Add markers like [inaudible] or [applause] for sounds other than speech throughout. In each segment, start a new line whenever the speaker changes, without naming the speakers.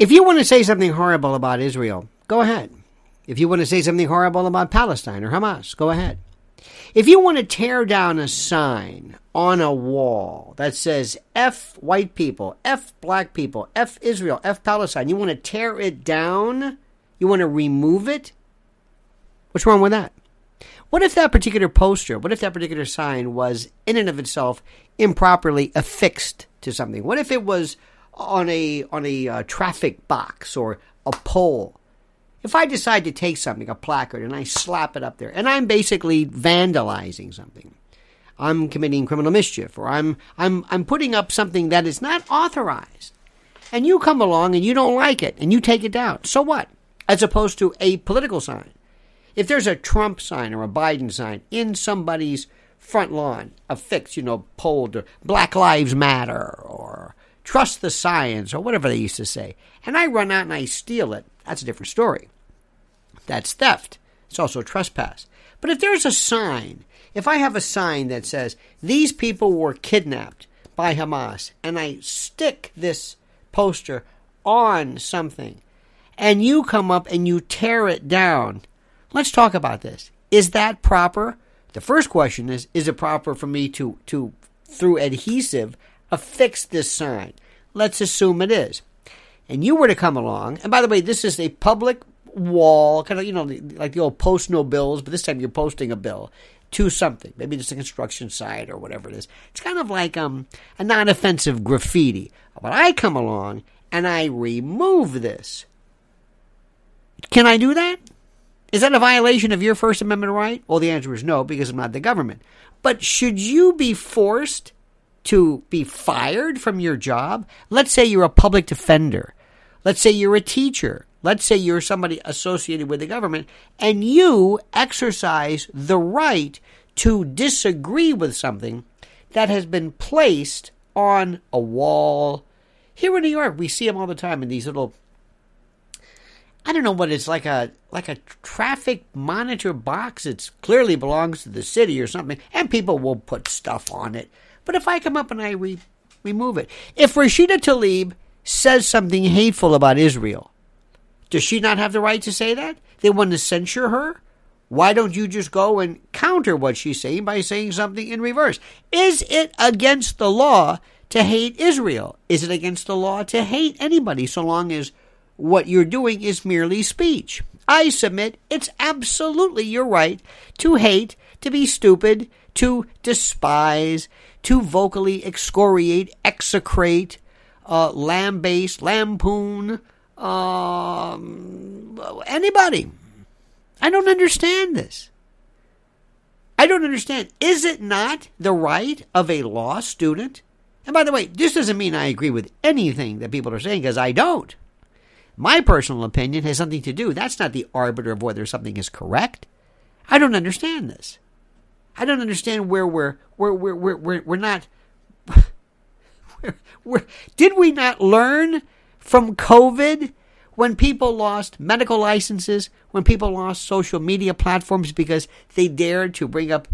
If you want to say something horrible about Israel, go ahead. If you want to say something horrible about Palestine or Hamas, go ahead. If you want to tear down a sign on a wall that says F white people, F black people, F Israel, F Palestine, you want to tear it down? You want to remove it? What's wrong with that? What if that particular poster, what if that particular sign was in and of itself improperly affixed to something? What if it was on a on a uh, traffic box or a pole? If I decide to take something, a placard, and I slap it up there, and I'm basically vandalizing something, I'm committing criminal mischief, or I'm I'm I'm putting up something that is not authorized, and you come along and you don't like it, and you take it down. So what? As opposed to a political sign. If there's a Trump sign or a Biden sign in somebody's front lawn, affixed, you know, polled, or Black Lives Matter, or trust the science, or whatever they used to say, and I run out and I steal it, that's a different story. That's theft. It's also trespass. But if there's a sign, if I have a sign that says, these people were kidnapped by Hamas, and I stick this poster on something, and you come up and you tear it down, let's talk about this. Is that proper? The first question is, is it proper for me to, to through adhesive, affix this sign? Let's assume it is and you were to come along, and by the way, this is a public wall, kind of, you know, like the old post no bills, but this time you're posting a bill to something, maybe it's a construction site or whatever it is. It's kind of like um, a non offensive graffiti. But I come along and I remove this. Can I do that? Is that a violation of your First Amendment right? Well, the answer is no, because I'm not the government. But should you be forced to be fired from your job? Let's say you're a public defender Let's say you're a teacher. Let's say you're somebody associated with the government and you exercise the right to disagree with something that has been placed on a wall. Here in New York, we see them all the time in these little I don't know what it's like a like a traffic monitor box. It clearly belongs to the city or something, and people will put stuff on it. But if I come up and I re- remove it, if Rashida Tlaib says something hateful about Israel, does she not have the right to say that? They want to censure her? Why don't you just go and counter what she's saying by saying something in reverse? Is it against the law to hate Israel? Is it against the law to hate anybody so long as what you're doing is merely speech? I submit it's absolutely your right to hate, to be stupid, to despise, to vocally excoriate, execrate, uh, lambaste, lampoon, um, anybody. I don't understand this. I don't understand. Is it not the right of a law student? And by the way, this doesn't mean I agree with anything that people are saying, because I don't. My personal opinion has something to do. That's not the arbiter of whether something is correct. I don't understand this. I don't understand where we're we're we're we're, we're, we're not [laughs] did we not learn from COVID when people lost medical licenses, when people lost social media platforms because they dared to bring up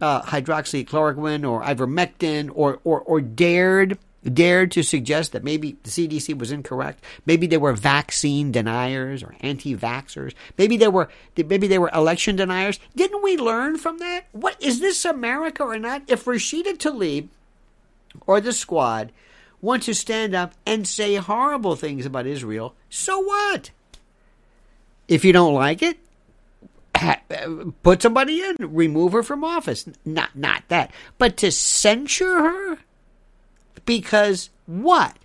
uh, hydroxychloroquine or ivermectin or, or, or dared dared to suggest that maybe the CDC was incorrect. Maybe they were vaccine deniers or anti-vaxxers. Maybe they were maybe they were election deniers. Didn't we learn from that? What is this America or not? If Rashida Tlaib or the squad want to stand up and say horrible things about Israel, so what? If you don't like it, put somebody in, remove her from office. Not not that, but to censure her because what?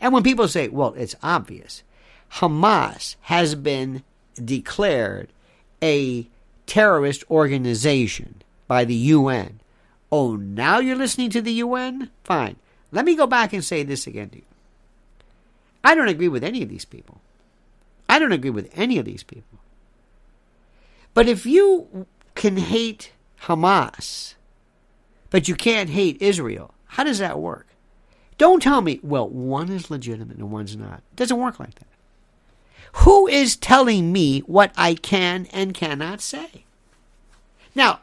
And when people say, "Well, it's obvious," Hamas has been declared a terrorist organization by the UN. Oh, now you're listening to the UN? Fine. Let me go back and say this again to you. I don't agree with any of these people. I don't agree with any of these people. But if you can hate Hamas, but you can't hate Israel, how does that work? Don't tell me, well, one is legitimate and one's not. It doesn't work like that. Who is telling me what I can and cannot say? Now,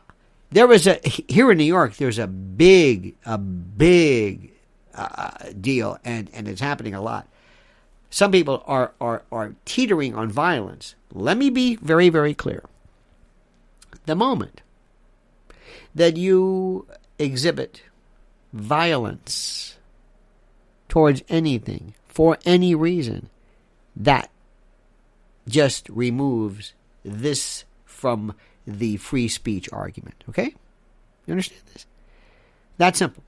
there was a here in New York. There's a big, a big uh, deal, and and it's happening a lot. some people are, are, are teetering on violence. Let me be very, very clear. The moment that you exhibit violence towards anything for any reason, that just removes this from the free speech argument. Okay? You understand this? That simple.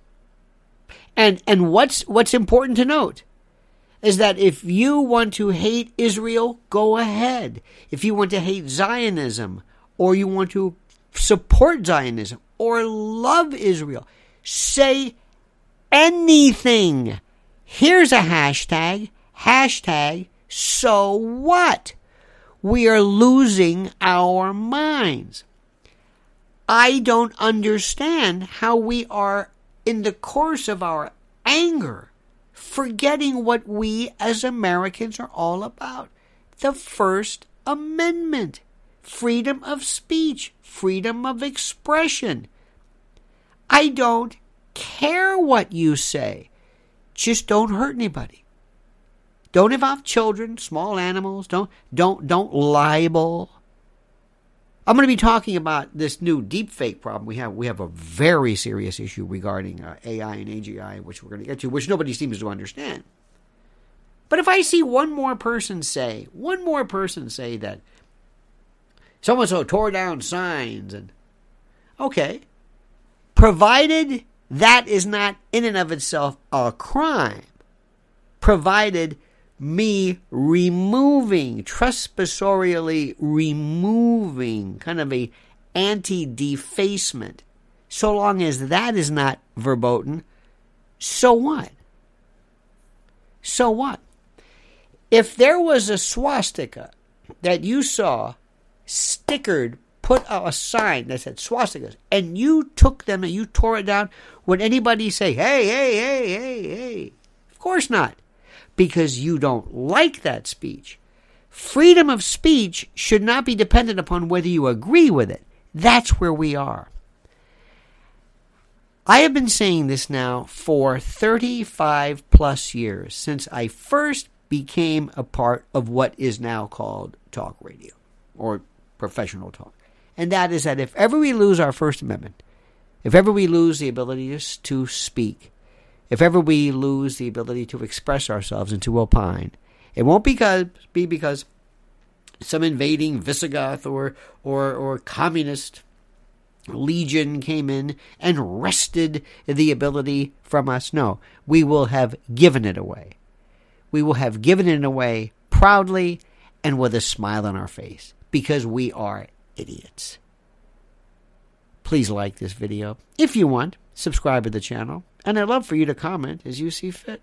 And and what's what's important to note is that if you want to hate Israel, go ahead. If you want to hate Zionism or you want to support Zionism or love Israel, say anything. Here's a hashtag. Hashtag so what? We are losing our minds. I don't understand how we are, in the course of our anger, forgetting what we as Americans are all about. The First Amendment, freedom of speech, freedom of expression. I don't care what you say, just don't hurt anybody. Don't involve children, small animals. Don't don't don't libel. I'm going to be talking about this new deepfake problem we have. We have a very serious issue regarding uh, AI and AGI, which we're going to get to, which nobody seems to understand. But if I see one more person say, one more person say that so and so tore down signs and okay, provided that is not in and of itself a crime, provided me removing, trespassorially removing, kind of a anti defacement. So long as that is not verboten, so what? So what? If there was a swastika that you saw stickered, put out a sign that said swastikas, and you took them and you tore it down, would anybody say, hey, hey, hey, hey, hey? Of course not because you don't like that speech. Freedom of speech should not be dependent upon whether you agree with it. That's where we are. I have been saying this now for 35 plus years since I first became a part of what is now called talk radio or professional talk. And that is that if ever we lose our First Amendment, if ever we lose the ability to speak, if ever we lose the ability to express ourselves and to opine, it won't because, be because some invading Visigoth or, or, or communist legion came in and wrested the ability from us. No, we will have given it away. We will have given it away proudly and with a smile on our face because we are idiots. Please like this video if you want, subscribe to the channel, and I'd love for you to comment as you see fit.